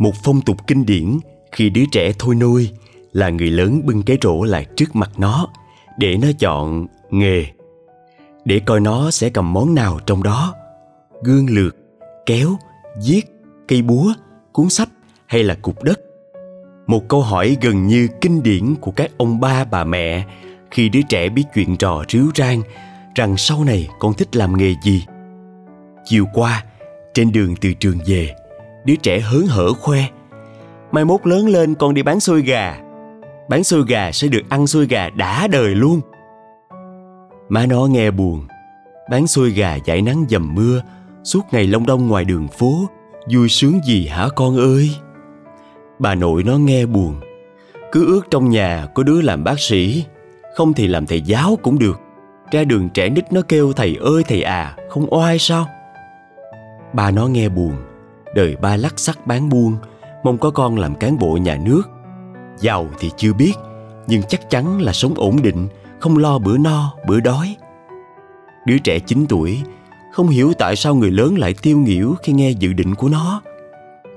một phong tục kinh điển khi đứa trẻ thôi nuôi là người lớn bưng cái rổ lại trước mặt nó để nó chọn nghề. Để coi nó sẽ cầm món nào trong đó. Gương lược, kéo, viết, cây búa, cuốn sách hay là cục đất. Một câu hỏi gần như kinh điển của các ông ba, bà mẹ khi đứa trẻ biết chuyện trò ríu rang rằng sau này con thích làm nghề gì. Chiều qua, trên đường từ trường về đứa trẻ hớn hở khoe. Mai mốt lớn lên con đi bán xôi gà. Bán xôi gà sẽ được ăn xôi gà đã đời luôn. Má nó nghe buồn. Bán xôi gà giải nắng dầm mưa, suốt ngày lông đông ngoài đường phố, vui sướng gì hả con ơi? Bà nội nó nghe buồn. Cứ ước trong nhà có đứa làm bác sĩ. Không thì làm thầy giáo cũng được. Ra đường trẻ nít nó kêu, thầy ơi, thầy à không oai sao? Bà nó nghe buồn đời ba lắc sắc bán buôn, mong có con làm cán bộ nhà nước. Giàu thì chưa biết, nhưng chắc chắn là sống ổn định, không lo bữa no, bữa đói. Đứa trẻ 9 tuổi, không hiểu tại sao người lớn lại tiêu nghỉu khi nghe dự định của nó.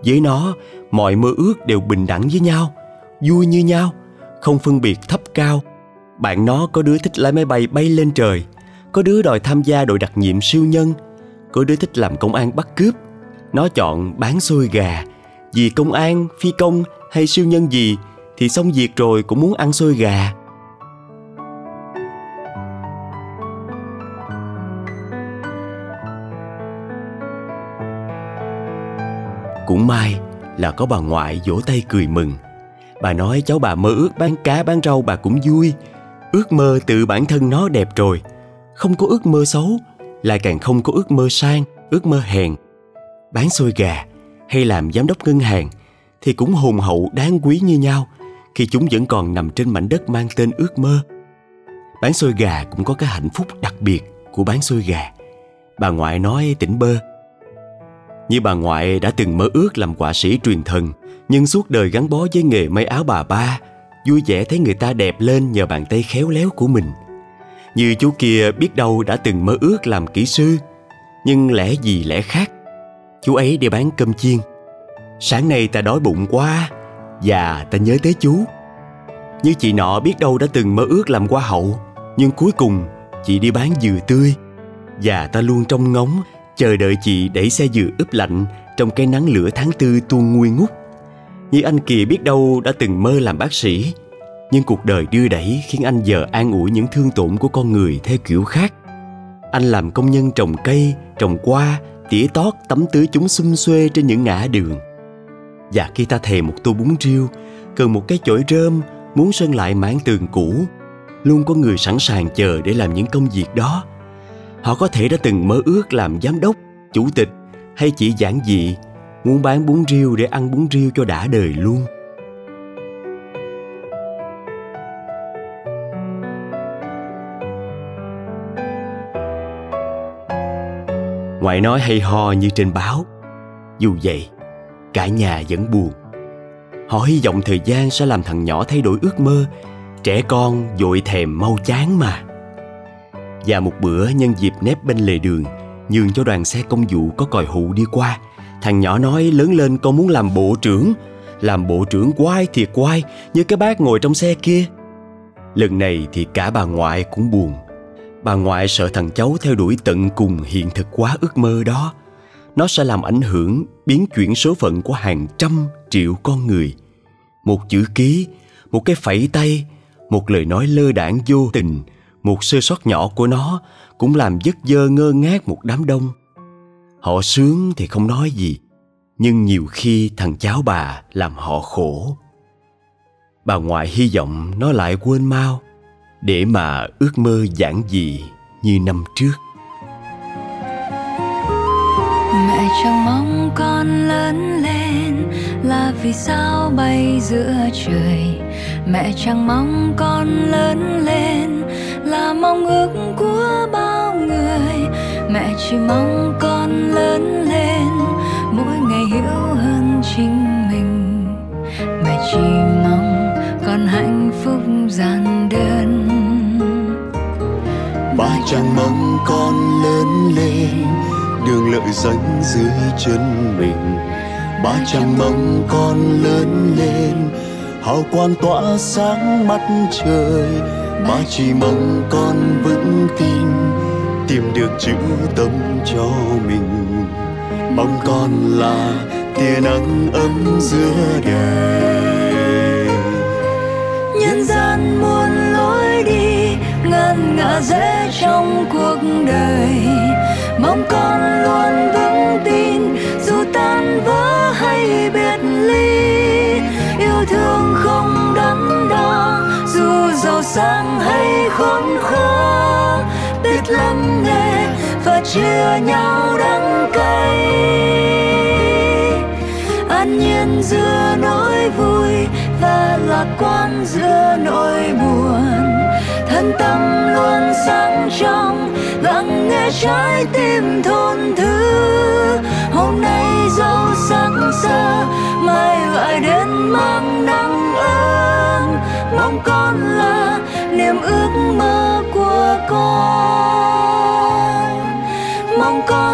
Với nó, mọi mơ ước đều bình đẳng với nhau, vui như nhau, không phân biệt thấp cao. Bạn nó có đứa thích lái máy bay bay lên trời, có đứa đòi tham gia đội đặc nhiệm siêu nhân, có đứa thích làm công an bắt cướp nó chọn bán xôi gà. Vì công an, phi công hay siêu nhân gì thì xong việc rồi cũng muốn ăn xôi gà. Cũng may là có bà ngoại vỗ tay cười mừng. Bà nói cháu bà mơ ước bán cá, bán rau bà cũng vui. Ước mơ tự bản thân nó đẹp rồi. Không có ước mơ xấu, lại càng không có ước mơ sang, ước mơ hèn bán xôi gà hay làm giám đốc ngân hàng thì cũng hùng hậu đáng quý như nhau khi chúng vẫn còn nằm trên mảnh đất mang tên ước mơ. Bán xôi gà cũng có cái hạnh phúc đặc biệt của bán xôi gà. Bà ngoại nói tỉnh bơ, như bà ngoại đã từng mơ ước làm họa sĩ truyền thần, nhưng suốt đời gắn bó với nghề may áo bà ba, vui vẻ thấy người ta đẹp lên nhờ bàn tay khéo léo của mình. Như chú kia biết đâu đã từng mơ ước làm kỹ sư, nhưng lẽ gì lẽ khác? Chú ấy đi bán cơm chiên. Sáng nay ta đói bụng quá và ta nhớ tới chú. Như chị nọ biết đâu đã từng mơ ước làm hoa hậu nhưng cuối cùng chị đi bán dừa tươi. Và ta luôn trông ngóng chờ đợi chị đẩy xe dừa ướp lạnh trong cái nắng lửa tháng tư tuôn nguôi ngút. Như anh Kỳ biết đâu đã từng mơ làm bác sĩ Nhưng cuộc đời đưa đẩy khiến anh giờ an ủi những thương tổn của con người theo kiểu khác. Anh làm công nhân trồng cây, trồng hoa, tỉa tót tắm tưới chúng xum xuê trên những ngã đường. Và khi ta thèm một tô bún riêu, cần một cái chổi rơm, muốn sơn lại mảng tường cũ Luôn có người sẵn sàng chờ để làm những công việc đó. Họ có thể đã từng mơ ước làm giám đốc, chủ tịch hay chỉ giảng dị muốn bán bún riêu để ăn bún riêu cho đã đời luôn. Ngoại nói hay ho như trên báo, dù vậy, cả nhà vẫn buồn. Họ hy vọng thời gian sẽ làm thằng nhỏ thay đổi ước mơ, trẻ con dội thèm mau chán mà. Và một bữa, nhân dịp nép bên lề đường, nhường cho đoàn xe công vụ có còi hụ đi qua, Thằng nhỏ nói lớn lên con muốn làm bộ trưởng, Làm bộ trưởng quai thiệt quai Như cái bác ngồi trong xe kia. Lần này thì cả bà ngoại cũng buồn. Bà ngoại sợ thằng cháu theo đuổi tận cùng hiện thực quá ước mơ đó. Nó sẽ làm ảnh hưởng biến chuyển số phận của hàng trăm triệu con người. Một chữ ký, một cái phẩy tay Một lời nói lơ đảng vô tình Một sơ sót nhỏ của nó Cũng làm dứt dơ ngơ ngác một đám đông. Họ sướng thì không nói gì Nhưng nhiều khi thằng cháu bà làm họ khổ. Bà ngoại hy vọng nó lại quên mau. Để mà ước mơ giản dị như năm trước. Mẹ chẳng mong con lớn lên Là vì sao bay giữa trời? Mẹ chẳng mong con lớn lên Là mong ước của bao người. Mẹ chỉ mong con lớn lên, mỗi ngày hiểu hơn chính mình chẳng mong con lớn lên, đường lợi danh dưới chân mình. Ba chẳng mong con lớn lên, hào quang tỏa sáng mắt trời. Ba chỉ mong con vững tin, tìm được chữ tâm cho mình. Mong con là tia nắng ấm giữa đời. Nhân gian muôn đi ngã dễ trong cuộc đời. Mong con luôn vững tin, dù tan vỡ hay biệt ly. Yêu thương không đắn đo, dù giàu sang hay khốn khó. Biết lắng nghe và chia nhau đắng cay. An nhiên giữa nỗi vui và lạc quan giữa nỗi buồn tâm luôn sáng trong lắng nghe trái tim thôn thứ hôm nay dẫu sáng xa, mai lại đến mang nắng ấm. Mong con là niềm ước mơ của con. Mong con